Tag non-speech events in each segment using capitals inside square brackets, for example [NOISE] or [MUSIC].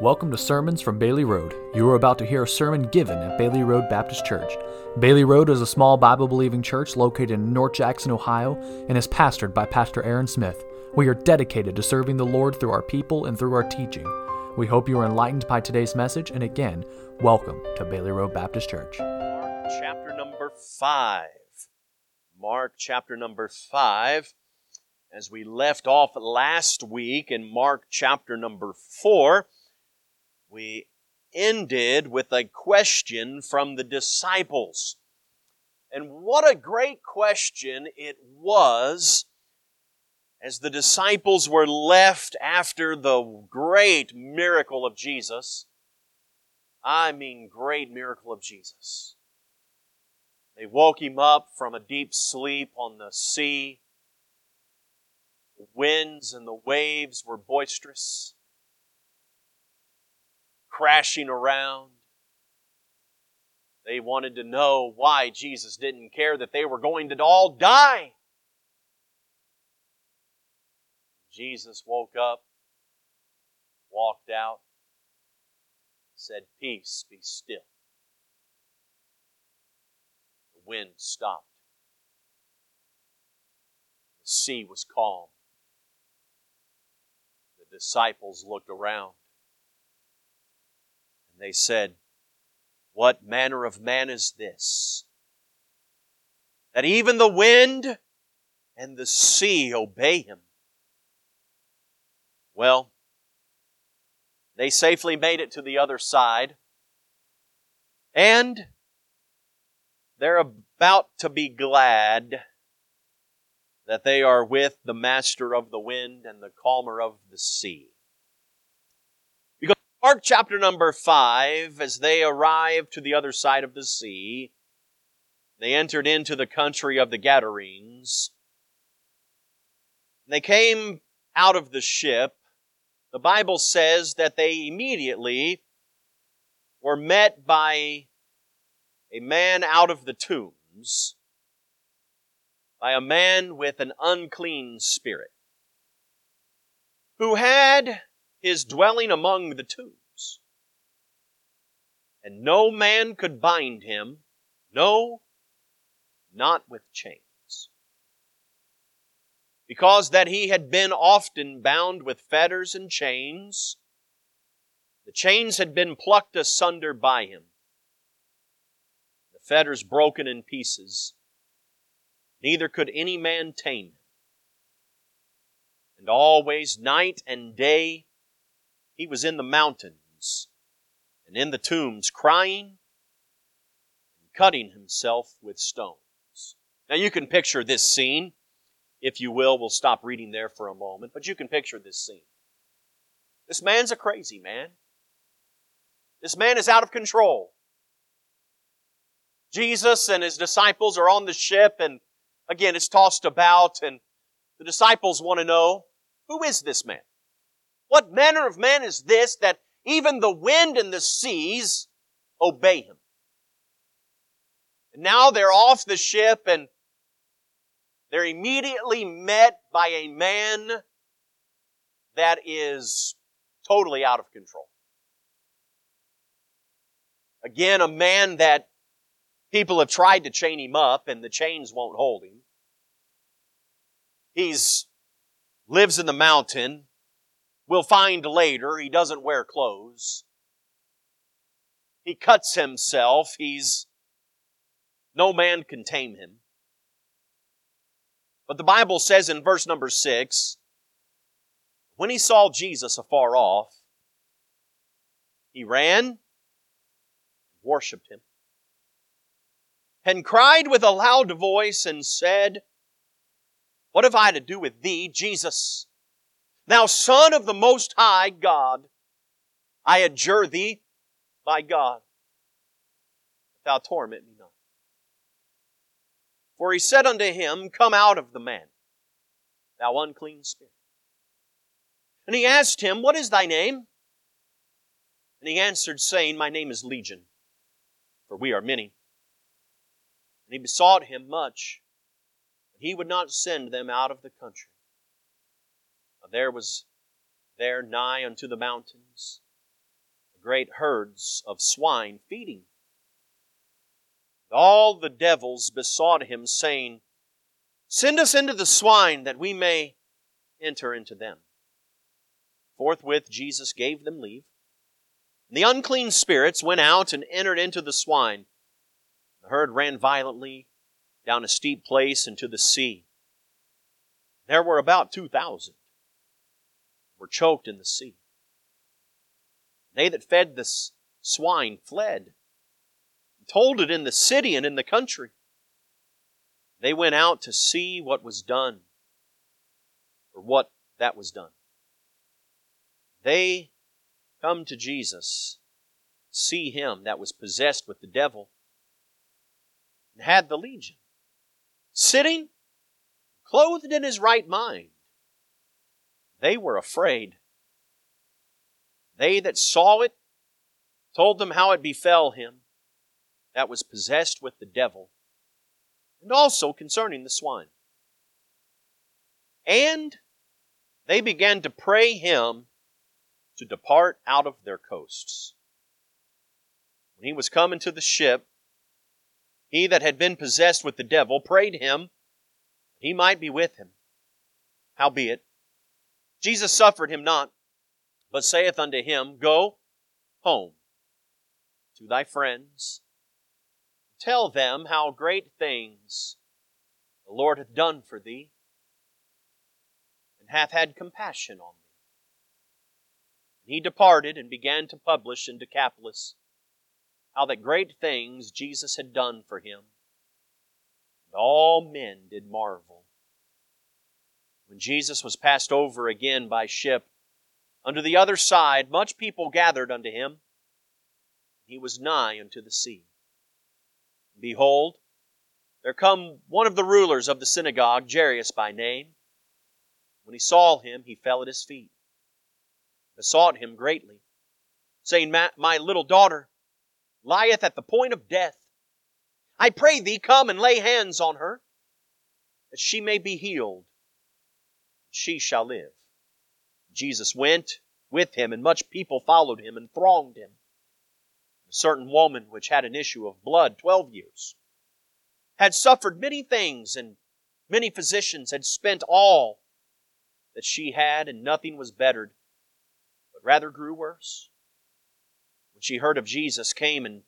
Welcome to Sermons from Bailey Road. You are about to hear a sermon given at Bailey Road Baptist Church. Bailey Road is a small Bible believing church located in North Jackson, Ohio, and is pastored by Pastor Aaron Smith. We are dedicated to serving the Lord through our people and through our teaching. We hope you are enlightened by today's message, and again, welcome to Bailey Road Baptist Church. Mark chapter number 5. Mark chapter number 5 as we left off last week in Mark chapter number 4, we ended with a question from the disciples. And what a great question it was as the disciples were left after the great miracle of Jesus. I mean, great miracle of Jesus. They woke him up from a deep sleep on the sea. The winds and the waves were boisterous, crashing around. They wanted to know why Jesus didn't care that they were going to all die. Jesus woke up, walked out, said, Peace, be still. The wind stopped. The sea was calm The disciples looked around they said, What manner of man is this? That even the wind and the sea obey him. Well, they safely made it to the other side, and they're about to be glad that they are with the master of the wind and the calmer of the sea. Mark chapter number 5, as they arrived to the other side of the sea, they entered into the country of the Gadarenes. They came out of the ship. The Bible says that they immediately were met by a man out of the tombs by a man with an unclean spirit, who had his dwelling among the tombs. And no man could bind him, no, not with chains. Because that he had been often bound with fetters and chains, the chains had been plucked asunder by him, the fetters broken in pieces, neither could any man tame him. And always, night and day, he was in the mountains and in the tombs, crying and cutting himself with stones. Now you can picture this scene. If you will, we'll stop reading there for a moment, but you can picture this scene. This man's a crazy man. This man is out of control. Jesus and his disciples are on the ship and Again, it's tossed about, and the disciples want to know, who is this man? What manner of man is this that even the wind and the seas obey him? And now they're off the ship and they're immediately met by a man that is totally out of control. Again, a man that People have tried to chain him up and the chains won't hold him. He's lives in the mountain. We'll find later he doesn't wear clothes. He cuts himself. He's no man can tame him. But the Bible says in verse number six, when he saw Jesus afar off, he ran and worshiped him and cried with a loud voice and said, What have I to do with thee, Jesus? Thou Son of the Most High God, I adjure thee by God, thou torment me not. For he said unto him, Come out of the man, thou unclean spirit. And he asked him, What is thy name? And he answered, saying, My name is Legion, for we are many. And he besought him much that he would not send them out of the country. There was there nigh unto the mountains great herds of swine feeding. All the devils besought him, saying, Send us into the swine that we may enter into them. Forthwith Jesus gave them leave. And the unclean spirits went out and entered into the swine. The herd ran violently down a steep place into the sea. There were about two thousand were choked in the sea. They that fed the swine fled, told it in the city and in the country. They went out to see what was done, or what that was done. They come to Jesus, see him that was possessed with the devil, and had the legion, sitting, clothed in his right mind. They were afraid. They that saw it told them how it befell him that was possessed with the devil, and also concerning the swine. And they began to pray him to depart out of their coasts. When he was come into the ship, he that had been possessed with the devil prayed him he might be with him. Howbeit, Jesus suffered him not, but saith unto him, Go home to thy friends, tell them how great things the Lord hath done for thee, and hath had compassion on thee. And he departed and began to publish in Decapolis how that great things Jesus had done for him. And all men did marvel. When Jesus was passed over again by ship, unto the other side, much people gathered unto him. He was nigh unto the sea. Behold, there come one of the rulers of the synagogue, Jairus by name. When he saw him, he fell at his feet, besought him greatly, saying, My little daughter lieth at the point of death. I pray thee, come and lay hands on her, that she may be healed. She shall live. Jesus went with him, and much people followed him and thronged him. A certain woman which had an issue of blood twelve years had suffered many things, and many physicians had spent all that she had, and nothing was bettered, but rather grew worse. When she heard of Jesus, came and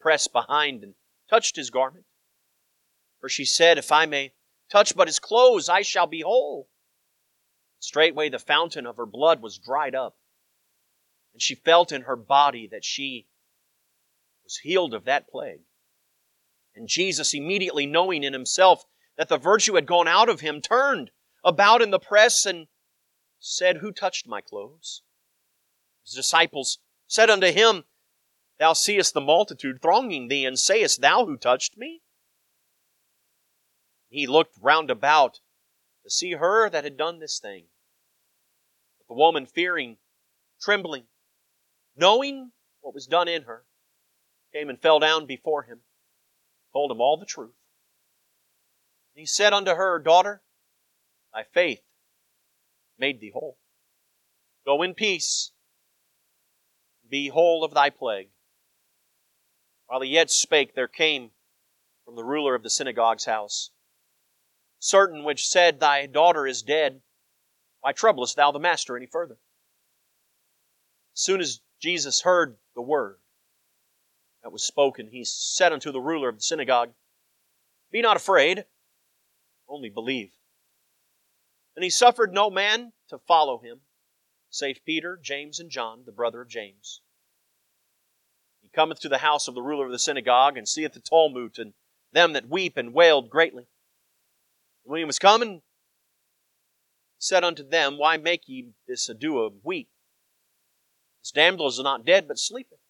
pressed behind and touched his garment. For she said, If I may touch but his clothes, I shall be whole. Straightway the fountain of her blood was dried up, and she felt in her body that she was healed of that plague. And Jesus, immediately knowing in himself that the virtue had gone out of him, turned about in the press and said, Who touched my clothes? His disciples said unto him, Thou seest the multitude thronging thee, and sayest thou who touched me? He looked round about to see her that had done this thing. The woman, fearing, trembling, knowing what was done in her, came and fell down before him, told him all the truth. And he said unto her, Daughter, thy faith made thee whole. Go in peace, be whole of thy plague. While he yet spake, there came from the ruler of the synagogue's house certain which said, Thy daughter is dead. Why troublest thou the master any further? As soon as Jesus heard the word that was spoken, he said unto the ruler of the synagogue, Be not afraid, only believe. And he suffered no man to follow him, save Peter, James, and John, the brother of James. He cometh to the house of the ruler of the synagogue, and seeth the tumult, and them that weep and wailed greatly. When he was coming, he said unto them, Why make ye this ado of weep? This damsel is not dead, but sleepeth.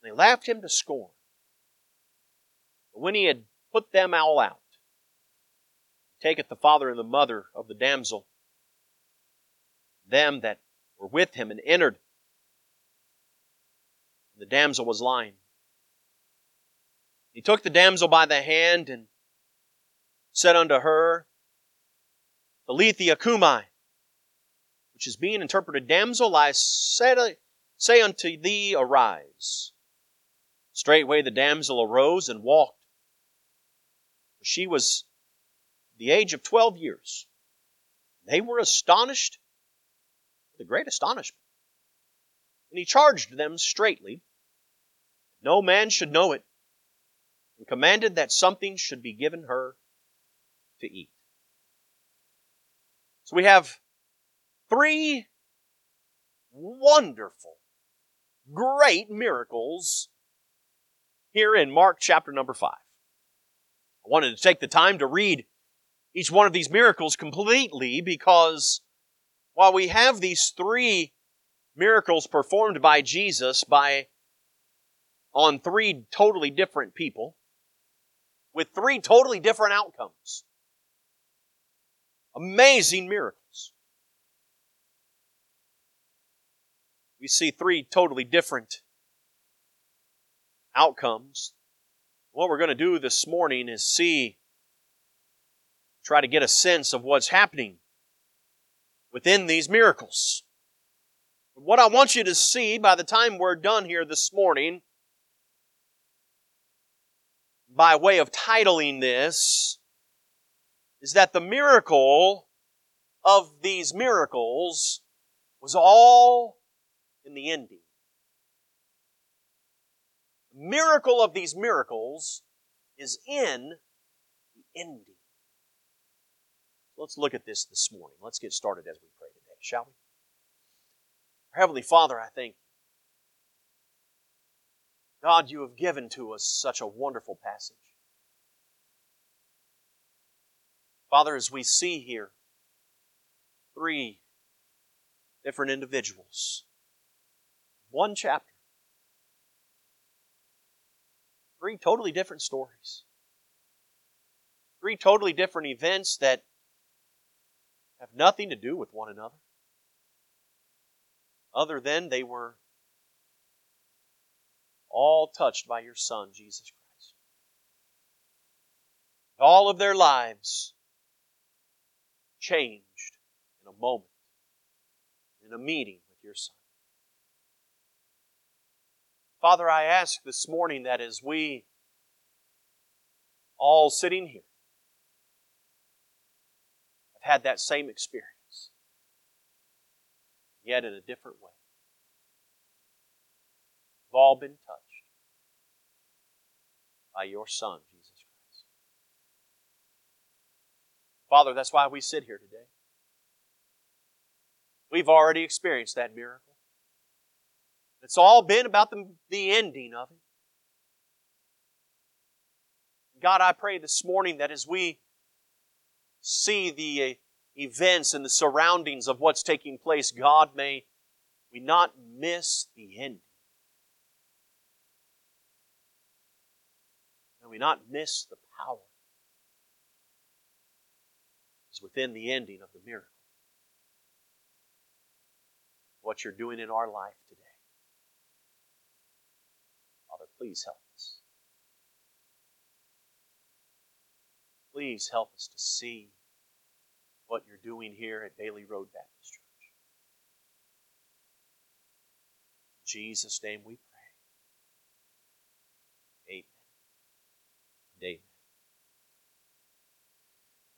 And they laughed him to scorn. But when he had put them all out, he taketh the father and the mother of the damsel, them that were with him, and entered. And the damsel was lying. He took the damsel by the hand and said unto her, Talitha cumi, which is being interpreted, Damsel, I say unto thee, Arise. Straightway the damsel arose and walked. She was the age of twelve years. They were astonished with a great astonishment. And he charged them straitly, no man should know it, and commanded that something should be given her to eat. So we have three wonderful, great miracles here in Mark chapter number 5. I wanted to take the time to read each one of these miracles completely because while we have these three miracles performed by Jesus by on three totally different people with three totally different outcomes. Amazing miracles. We see three totally different outcomes. What we're going to do this morning is see, try to get a sense of what's happening within these miracles. What I want you to see by the time we're done here this morning, by way of titling this, is that the miracle of these miracles was all in the ending miracle of these miracles is in the ending. Let's look at this this morning. Let's get started as we pray today, shall we? Our Heavenly Father, I thank you. God, you have given to us such a wonderful passage. Father, as we see here, three different individuals, one chapter, Three totally different stories. Three totally different events that have nothing to do with one another, other than they were all touched by your Son, Jesus Christ. All of their lives changed in a moment, in a meeting with your Son. Father, I ask this morning that as we all sitting here have had that same experience, yet in a different way, we've all been touched by your Son, Jesus Christ. Father, that's why we sit here today. We've already experienced that miracle. It's all been about the, the ending of it. God, I pray this morning that as we see the uh, events and the surroundings of what's taking place, God, may we not miss the ending. May we not miss the power is within the ending of the miracle. What you're doing in our life today. Father, please help us. Please help us to see what you're doing here at Bailey Road Baptist Church. In Jesus' name we pray. Amen. And amen.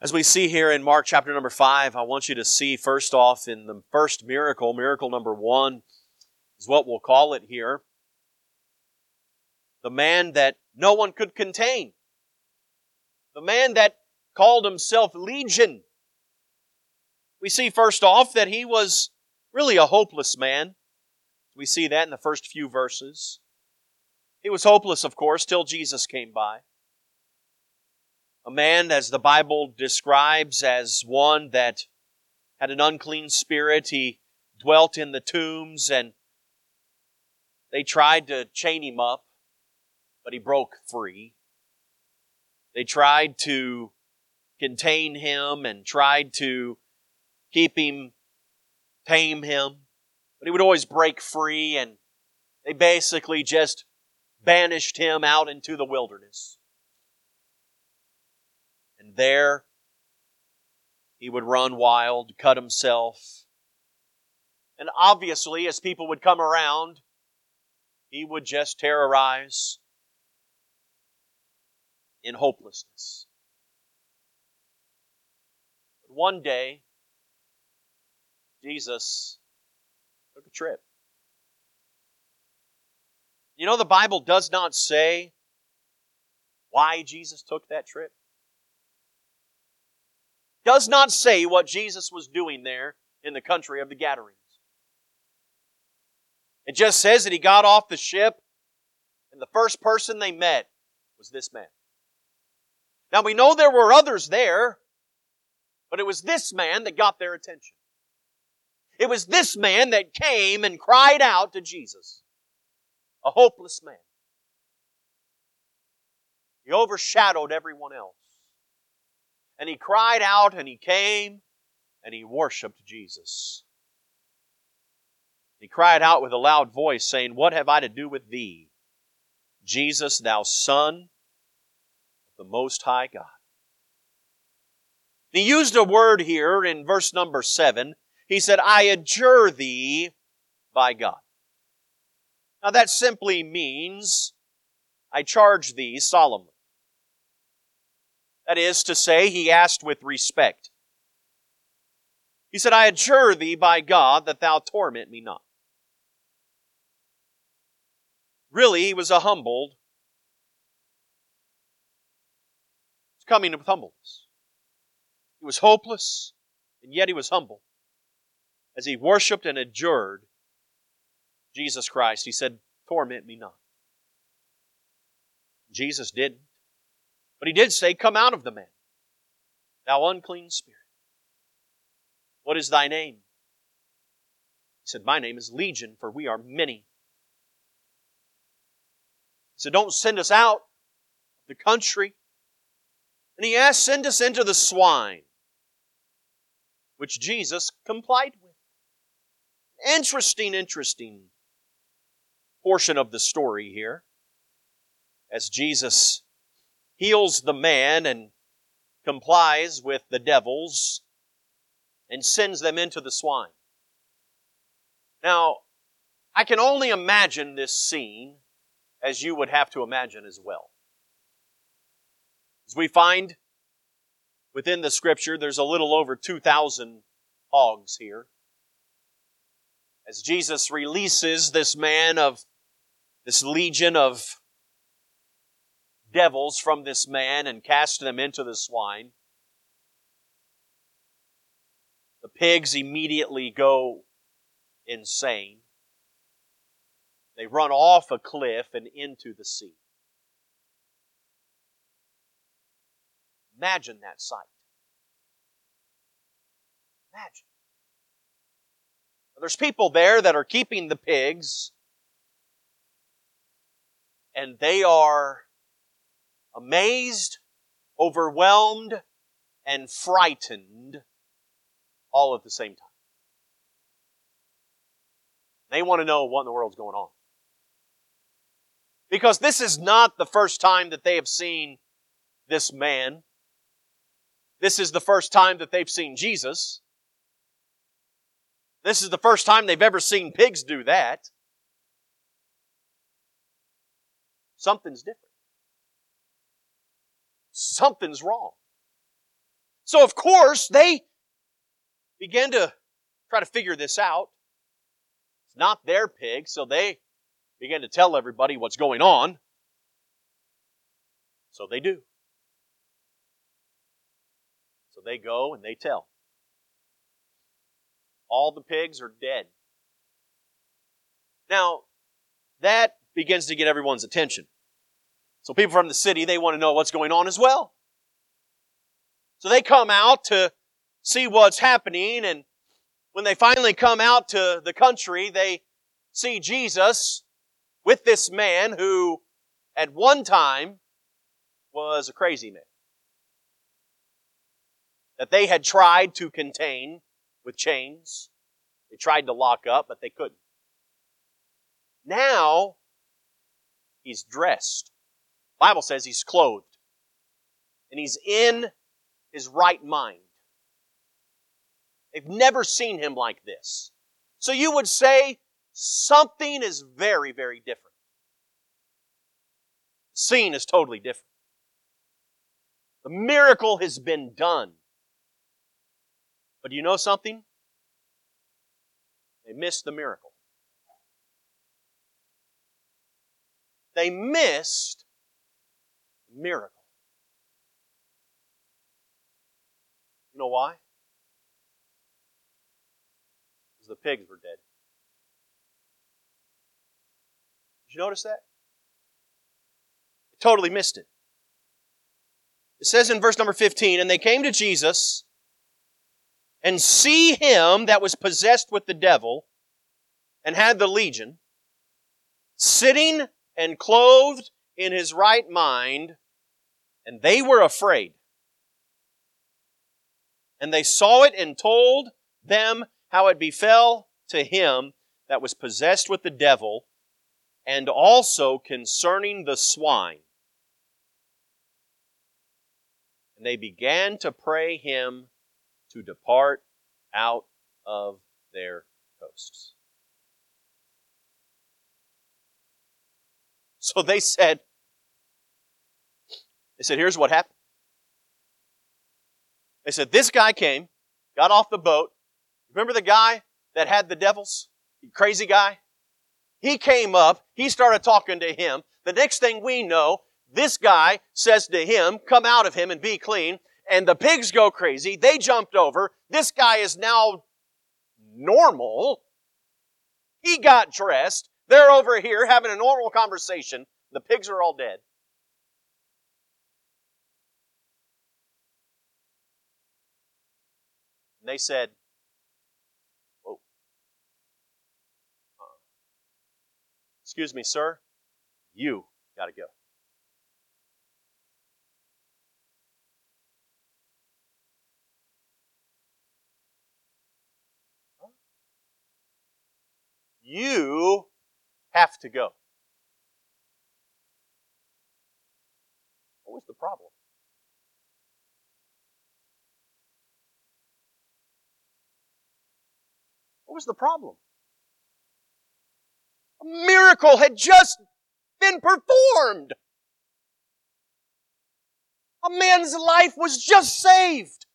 As we see here in Mark chapter number 5, I want you to see first off in the first miracle, miracle number 1 is what we'll call it here the man that no one could contain, the man that called himself Legion. We see first off that he was really a hopeless man. We see that in the first few verses. He was hopeless, of course, till Jesus came by. A man, as the Bible describes, as one that had an unclean spirit. He dwelt in the tombs and they tried to chain him up but he broke free. They tried to contain him and tried to keep him, tame him, but he would always break free and they basically just banished him out into the wilderness. There he would run wild, cut himself, And obviously, as people would come around, he would just terrorize in hopelessness. But one day, Jesus took a trip. You know, the Bible does not say why Jesus took that trip. Does not say what Jesus was doing there in the country of the Gadarenes. It just says that he got off the ship and the first person they met was this man. Now we know there were others there, but it was this man that got their attention. It was this man that came and cried out to Jesus. A hopeless man. He overshadowed everyone else. And he cried out and he came and he worshiped Jesus. He cried out with a loud voice, saying, What have I to do with thee, Jesus, thou Son of the Most High God? He used a word here in verse number seven. He said, I adjure thee by God. Now that simply means, I charge thee solemnly. That is to say, he asked with respect. He said, I adjure thee by God that thou torment me not. Really, he was a humbled. He's coming with humbleness. He was hopeless, and yet he was humble. As he worshiped and adjured Jesus Christ, he said, Torment me not. Jesus didn't. But he did say, Come out of the man, thou unclean spirit. What is thy name? He said, My name is Legion, for we are many. He said, Don't send us out of the country. And he asked, Send us into the swine, which Jesus complied with. Interesting, interesting portion of the story here. As Jesus heals the man and complies with the devils and sends them into the swine. Now, I can only imagine this scene as you would have to imagine as well. As we find within the scripture, there's a little over 2,000 hogs here. As Jesus releases this man of this legion of devils from this man and cast them into the swine. The pigs immediately go insane. They run off a cliff and into the sea. Imagine that sight. Imagine. There's people there that are keeping the pigs, and they are amazed, overwhelmed, and frightened all at the same time. They want to know what in the world's going on. Because this is not the first time that they have seen this man. This is the first time that they've seen Jesus. This is the first time they've ever seen pigs do that. Something's different something's wrong. So, of course, they began to try to figure this out. It's not their pig, so they began to tell everybody what's going on. So they do. So they go and they tell. All the pigs are dead. Now, that begins to get everyone's attention. So people from the city, they want to know what's going on as well. So they come out to see what's happening and when they finally come out to the country, they see Jesus with this man who at one time was a crazy man. That they had tried to contain with chains. They tried to lock up, but they couldn't. Now, he's dressed. Bible says he's clothed. And he's in his right mind. They've never seen him like this. So you would say something is very, very different. The scene is totally different. The miracle has been done. But do you know something? They missed the miracle. They missed miracle. You know why? Because the pigs were dead. Did you notice that? They totally missed it. It says in verse number 15, and they came to Jesus and see him that was possessed with the devil and had the legion, sitting and clothed in his right mind, and they were afraid. And they saw it and told them how it befell to him that was possessed with the devil, and also concerning the swine. And they began to pray him to depart out of their coasts. So they said, they said, here's what happened. They said, this guy came, got off the boat. Remember the guy that had the devils? The crazy guy? He came up, he started talking to him. The next thing we know, this guy says to him, come out of him and be clean. And the pigs go crazy. They jumped over. This guy is now normal. He got dressed. They're over here having a normal conversation. The pigs are all dead. And they said, Whoa. Uh, excuse me, sir. You got to go. You have to go. What was the problem? What was the problem? A miracle had just been performed. A man's life was just saved.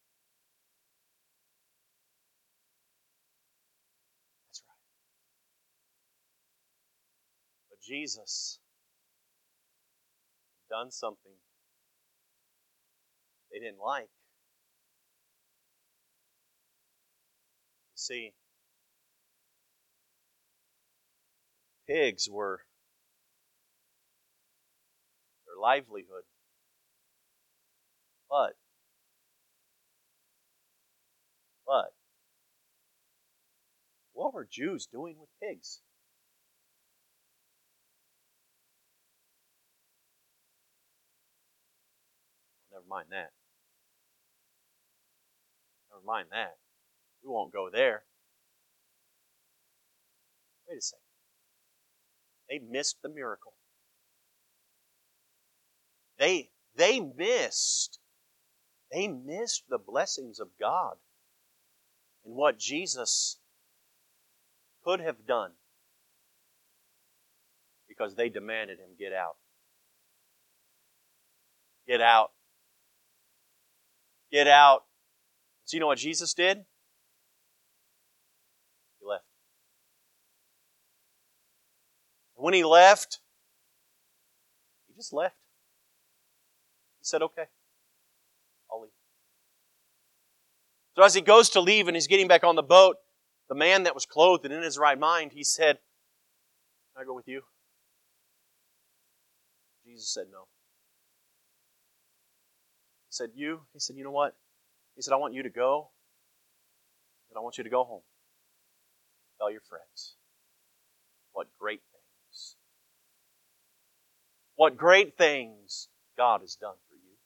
But Jesus done something they didn't like. See, pigs were their livelihood. But, but, what were Jews doing with pigs? Never mind that. Never mind that. We won't go there. Wait a second. They missed the miracle. They they missed they missed the blessings of God and what Jesus could have done because they demanded him get out. Get out. Get out. So you know what Jesus did? He left. And when he left, he just left. He said, okay, I'll leave. So as he goes to leave and he's getting back on the boat, the man that was clothed and in his right mind, he said, Can I go with you? Jesus said no. He said, You? He said, You know what? He said, I want you to go. And I want you to go home. Tell your friends what great what great things God has done for you.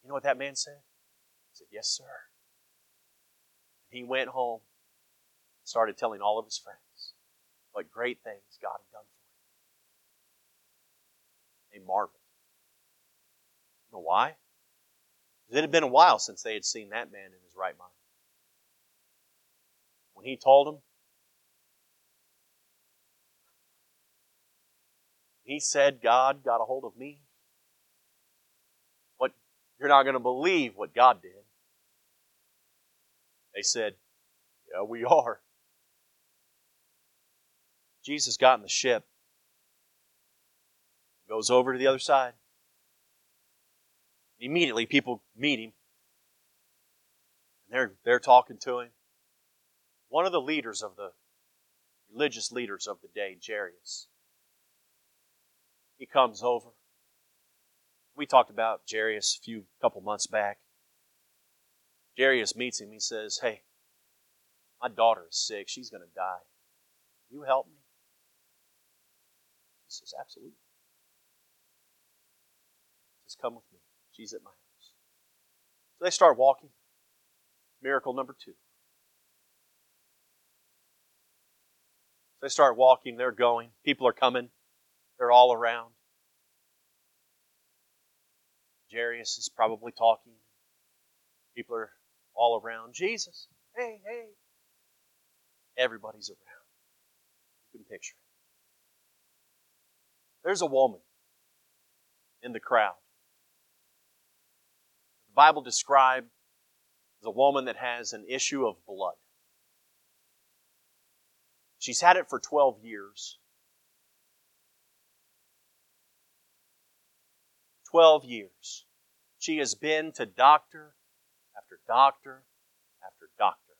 You know what that man said? He said, Yes, sir. And he went home, started telling all of his friends what great things God had done for him. They marveled You know why? It had been a while since they had seen that man in his right mind. when he told him, he said, God got a hold of me. What you're not going to believe what God did. They said, Yeah, we are. Jesus got in the ship, goes over to the other side. Immediately, people meet him. And they're, they're talking to him. One of the leaders of the religious leaders of the day, Jairus, he comes over. We talked about Jairus a few couple months back. Jairus meets him. He says, Hey, my daughter is sick. She's going to die. You help me? He says, Absolutely. He says, Come with me. She's at my house. So they start walking. Miracle number two. They start walking, they're going. People are coming. They're all around. Jairus is probably talking. People are all around. Jesus, hey, hey. Everybody's around. You can picture it. There's a woman in the crowd. The Bible describes a woman that has an issue of blood. She's had it for 12 years. 12 years. She has been to doctor after doctor after doctor.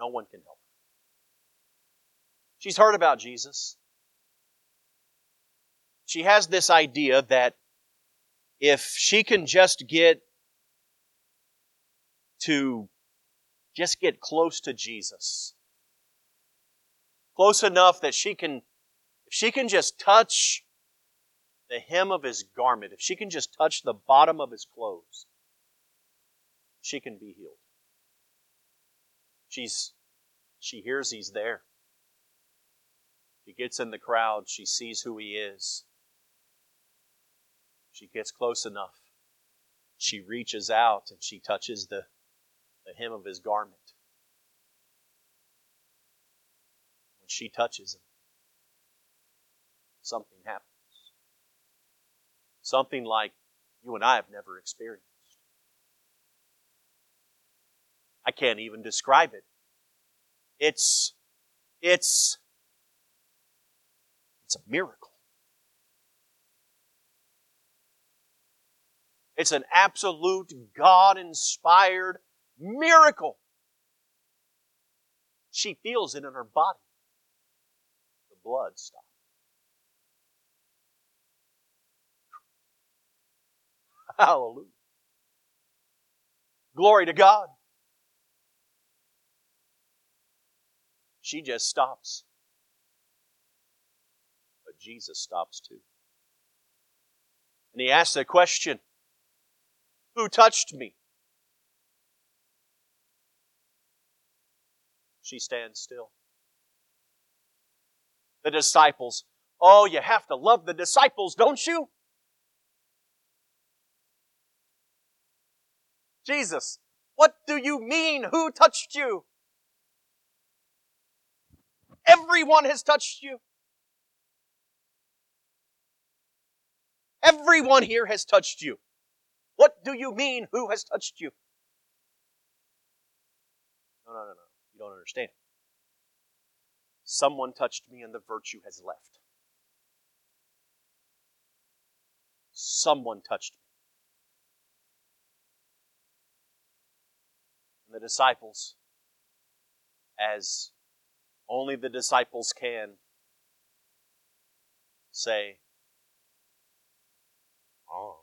No one can help her. She's heard about Jesus. She has this idea that if she can just get to just get close to Jesus, close enough that she can, if she can just touch the hem of his garment, if she can just touch the bottom of his clothes, she can be healed. She's, she hears he's there. She gets in the crowd. She sees who he is. She gets close enough. She reaches out and she touches the, the hem of his garment. When she touches him, something happens. Something like you and I have never experienced. I can't even describe it. It's, it's, it's a miracle. It's an absolute God inspired miracle. She feels it in her body. The blood stops. Hallelujah. Glory to God. She just stops. But Jesus stops too. And he asks a question Who touched me? She stands still. The disciples, oh, you have to love the disciples, don't you? Jesus, what do you mean? Who touched you? Everyone has touched you. Everyone here has touched you. What do you mean, who has touched you? No, no, no, no. You don't understand. Someone touched me and the virtue has left. Someone touched me. The disciples, as only the disciples can, say, Oh.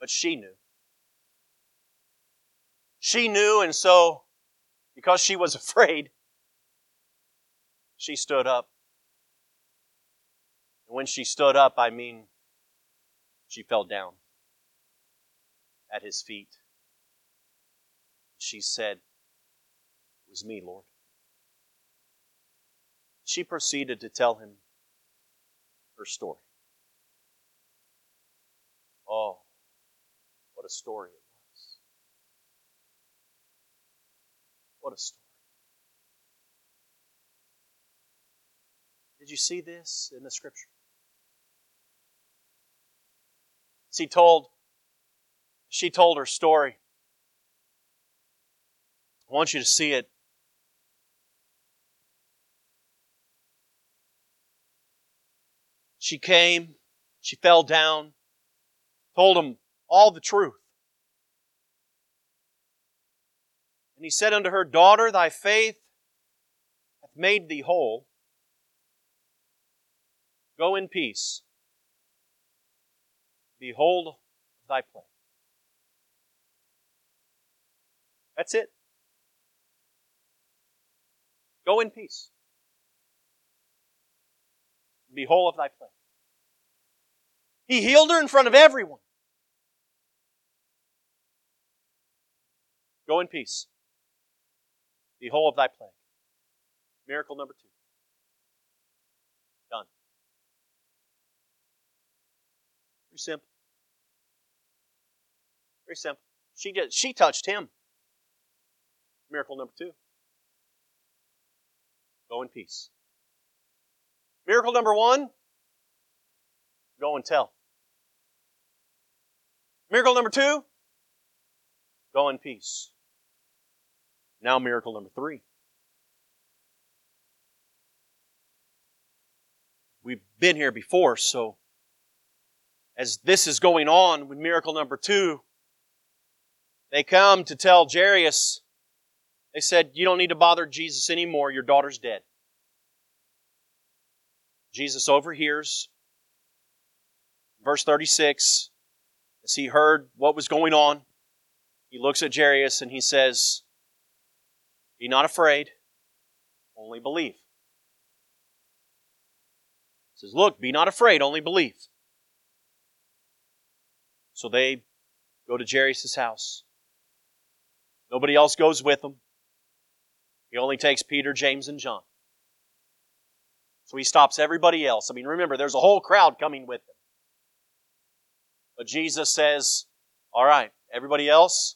But she knew. She knew, and so, because she was [LAUGHS] afraid, she stood up. And when she stood up, I mean, she fell down at his feet. She said, It was me, Lord. She proceeded to tell him her story. Oh, what a story it was. What a story. Did you see this in the scripture? She told she told her story. I want you to see it. She came, she fell down, told him all the truth. And he said unto her, Daughter, thy faith hath made thee whole. Go in peace. Behold thy plague. That's it. Go in peace. Be whole of thy plague. He healed her in front of everyone. Go in peace. Be whole of thy plague. Miracle number two. Done. Very simple. Very simple. She did. She touched him. Miracle number two. Go in peace. Miracle number one. Go and tell. Miracle number two. Go in peace. Now, miracle number three. We've been here before, so as this is going on with miracle number two, they come to tell Jairus, they said, You don't need to bother Jesus anymore. Your daughter's dead. Jesus overhears. Verse 36, as he heard what was going on, he looks at Jairus and he says, Be not afraid, only believe. He says, Look, be not afraid, only believe. So they go to Jairus' house. Nobody else goes with them. He only takes Peter, James, and John. So he stops everybody else. I mean, remember, there's a whole crowd coming with him. But Jesus says, All right, everybody else,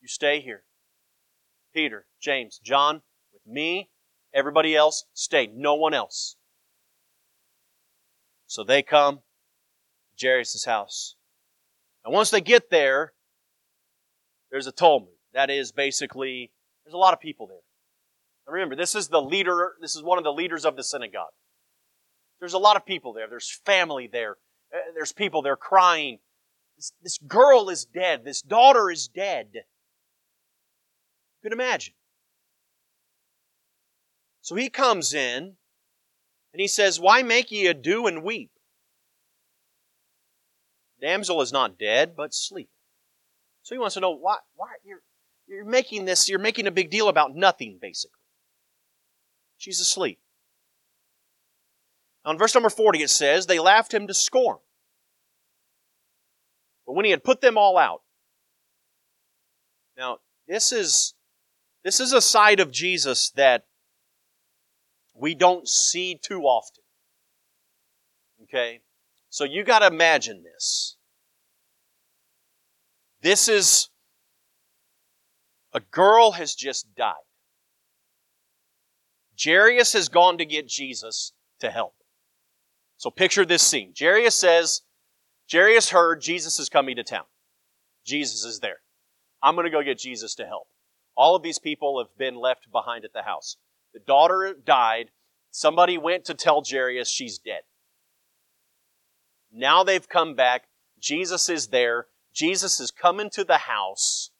you stay here. Peter, James, John, with me. Everybody else, stay. No one else. So they come to Jairus' house. And once they get there, there's a tumult. That is basically, there's a lot of people there. Remember, this is the leader, this is one of the leaders of the synagogue. There's a lot of people there. There's family there. Uh, there's people there crying. This, this girl is dead. This daughter is dead. You can imagine. So he comes in and he says, Why make ye ado and weep? Damsel is not dead, but sleep. So he wants to know why, why you're, you're making this, you're making a big deal about nothing, basically. She's asleep. Now in verse number 40 it says, They laughed him to scorn. But when he had put them all out. Now, this is this is a side of Jesus that we don't see too often. Okay? So you got to imagine this. This is a girl has just died. Jairus has gone to get Jesus to help. So picture this scene. Jairus says, Jairus heard Jesus is coming to town. Jesus is there. I'm going to go get Jesus to help. All of these people have been left behind at the house. The daughter died. Somebody went to tell Jairus she's dead. Now they've come back. Jesus is there. Jesus is coming to the house.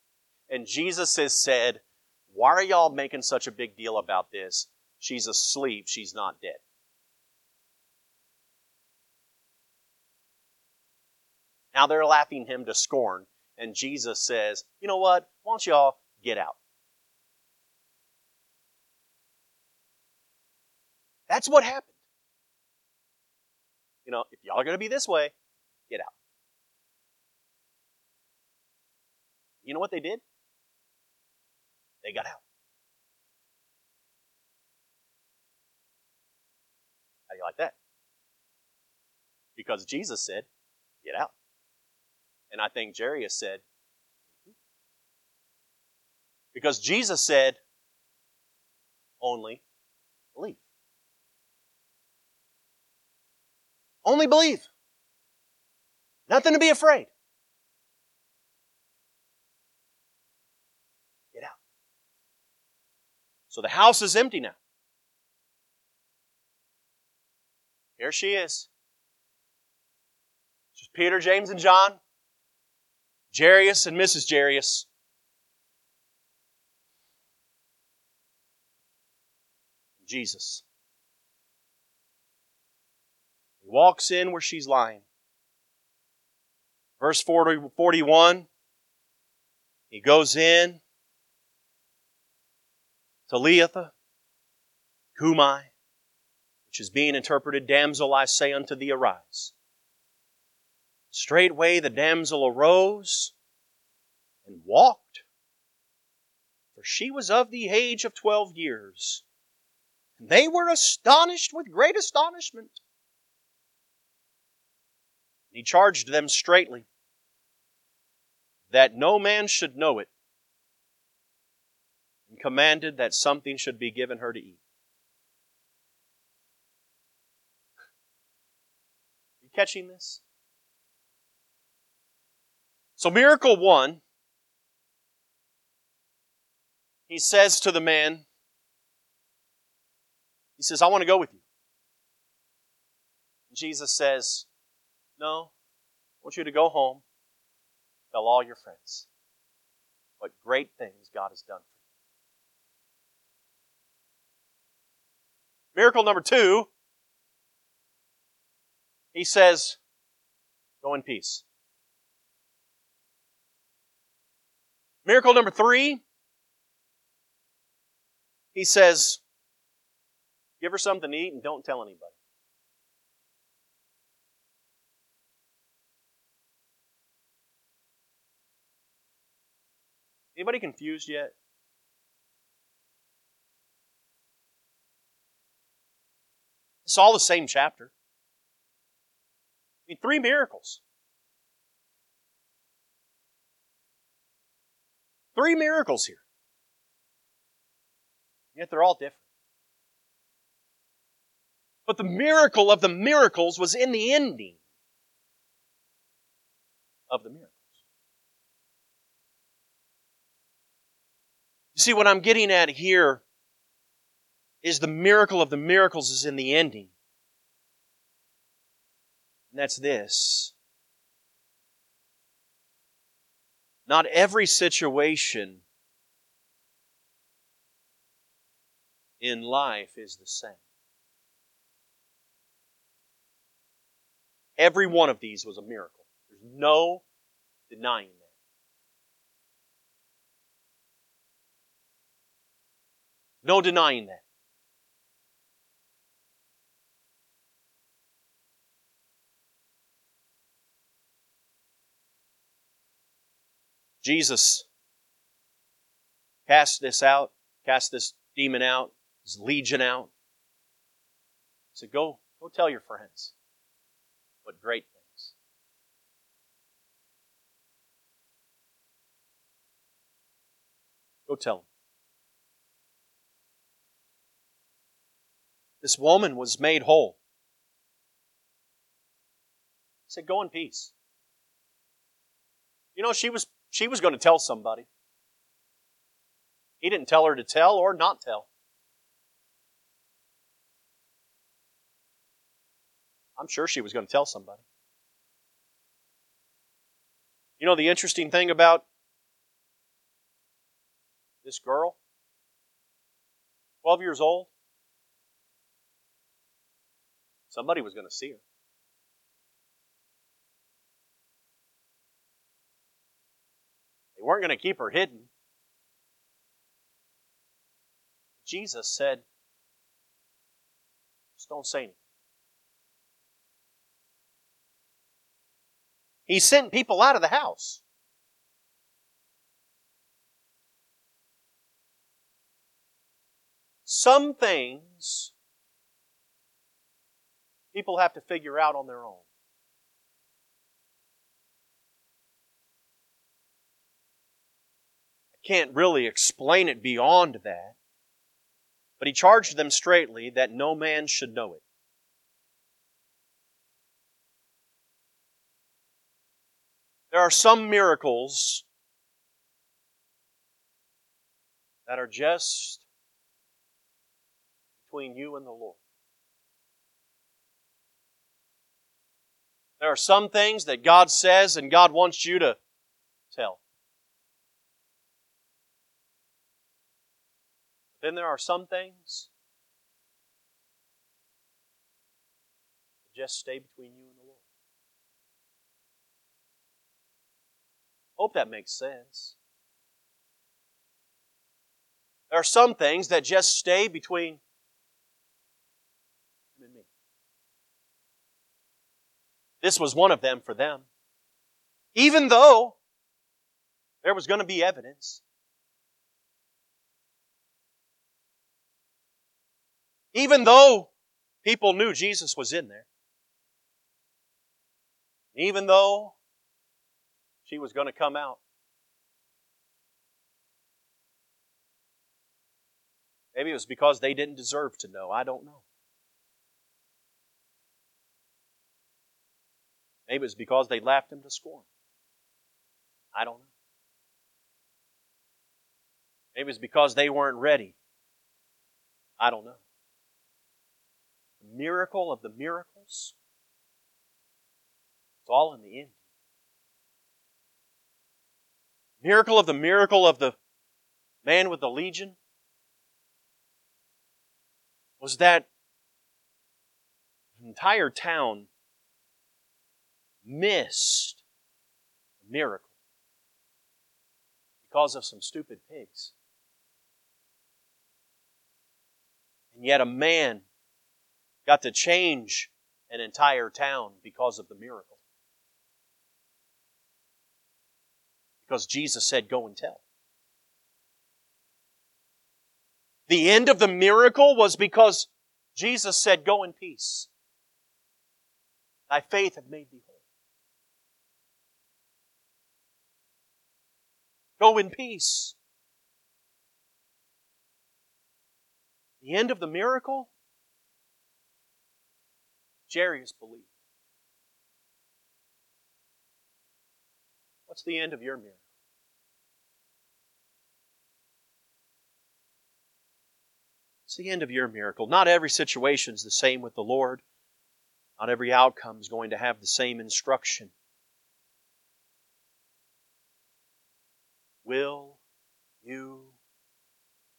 And Jesus has said, Why are y'all making such a big deal about this? She's asleep. She's not dead. Now they're laughing him to scorn. And Jesus says, You know what? Why don't y'all get out? That's what happened. You know, if y'all are going to be this way, get out. You know what they did? They got out. How do like that? Because Jesus said, get out. And I think Jairus said, mm-hmm. Because Jesus said, only believe. Only believe. Nothing to be afraid. Get out. So the house is empty now. Here she is. Just Peter, James, and John, Jairus and Mrs. Jairus. Jesus. He walks in where she's lying. Verse 40, 41, he goes in, to Talitha, Cumi, which is being interpreted, Damsel, I say unto thee, arise. Straightway the damsel arose and walked, for she was of the age of twelve years. And they were astonished with great astonishment. He charged them straitly that no man should know it, and commanded that something should be given her to eat. You catching this? So, miracle one, he says to the man, he says, I want to go with you. Jesus says, no. I want you to go home, tell all your friends what great things God has done for you. Miracle number two, he says, Go in peace. Miracle number three, he says, Give her something to eat and don't tell anybody. Anybody confused yet? It's all the same chapter. I mean, three miracles. Three miracles here. Yet they're all different. But the miracle of the miracles was in the ending of the miracles. You see, what I'm getting at here is the miracle of the miracles is in the ending. And that's this. Not every situation in life is the same. Every one of these was a miracle. There's no denying that. No denying that. Jesus cast this out, cast this demon out, this legion out. He said, Go, go tell your friends what great things. Go tell them. This woman was made whole. He said, Go in peace. You know, she was she was going to tell somebody. He didn't tell her to tell or not tell. I'm sure she was going to tell somebody. You know the interesting thing about this girl? 12 years old. Somebody was going to see her. Weren't going to keep her hidden. Jesus said, just don't say anything. He sent people out of the house. Some things people have to figure out on their own. Can't really explain it beyond that. But he charged them straitly that no man should know it. There are some miracles that are just between you and the Lord. There are some things that God says and God wants you to tell. Then there are some things that just stay between you and the Lord. Hope that makes sense. There are some things that just stay between him and me. This was one of them for them. Even though there was going to be evidence. Even though people knew Jesus was in there. Even though she was going to come out. Maybe it was because they didn't deserve to know. I don't know. Maybe it was because they laughed him to scorn. I don't know. Maybe it was because they weren't ready. I don't know. Miracle of the miracles, it's all in the end. Miracle of the miracle of the man with the legion was that entire town missed a miracle because of some stupid pigs. And yet a man got to change an entire town because of the miracle. Because Jesus said, Go and tell. The end of the miracle was because Jesus said, Go in peace. Thy faith hath made thee whole. Go in peace. The end of the miracle? Jairus believed. What's the end of your miracle? It's the end of your miracle. Not every situation is the same with the Lord. Not every outcome is going to have the same instruction. Will you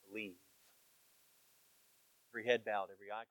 believe? Every head bowed, every eye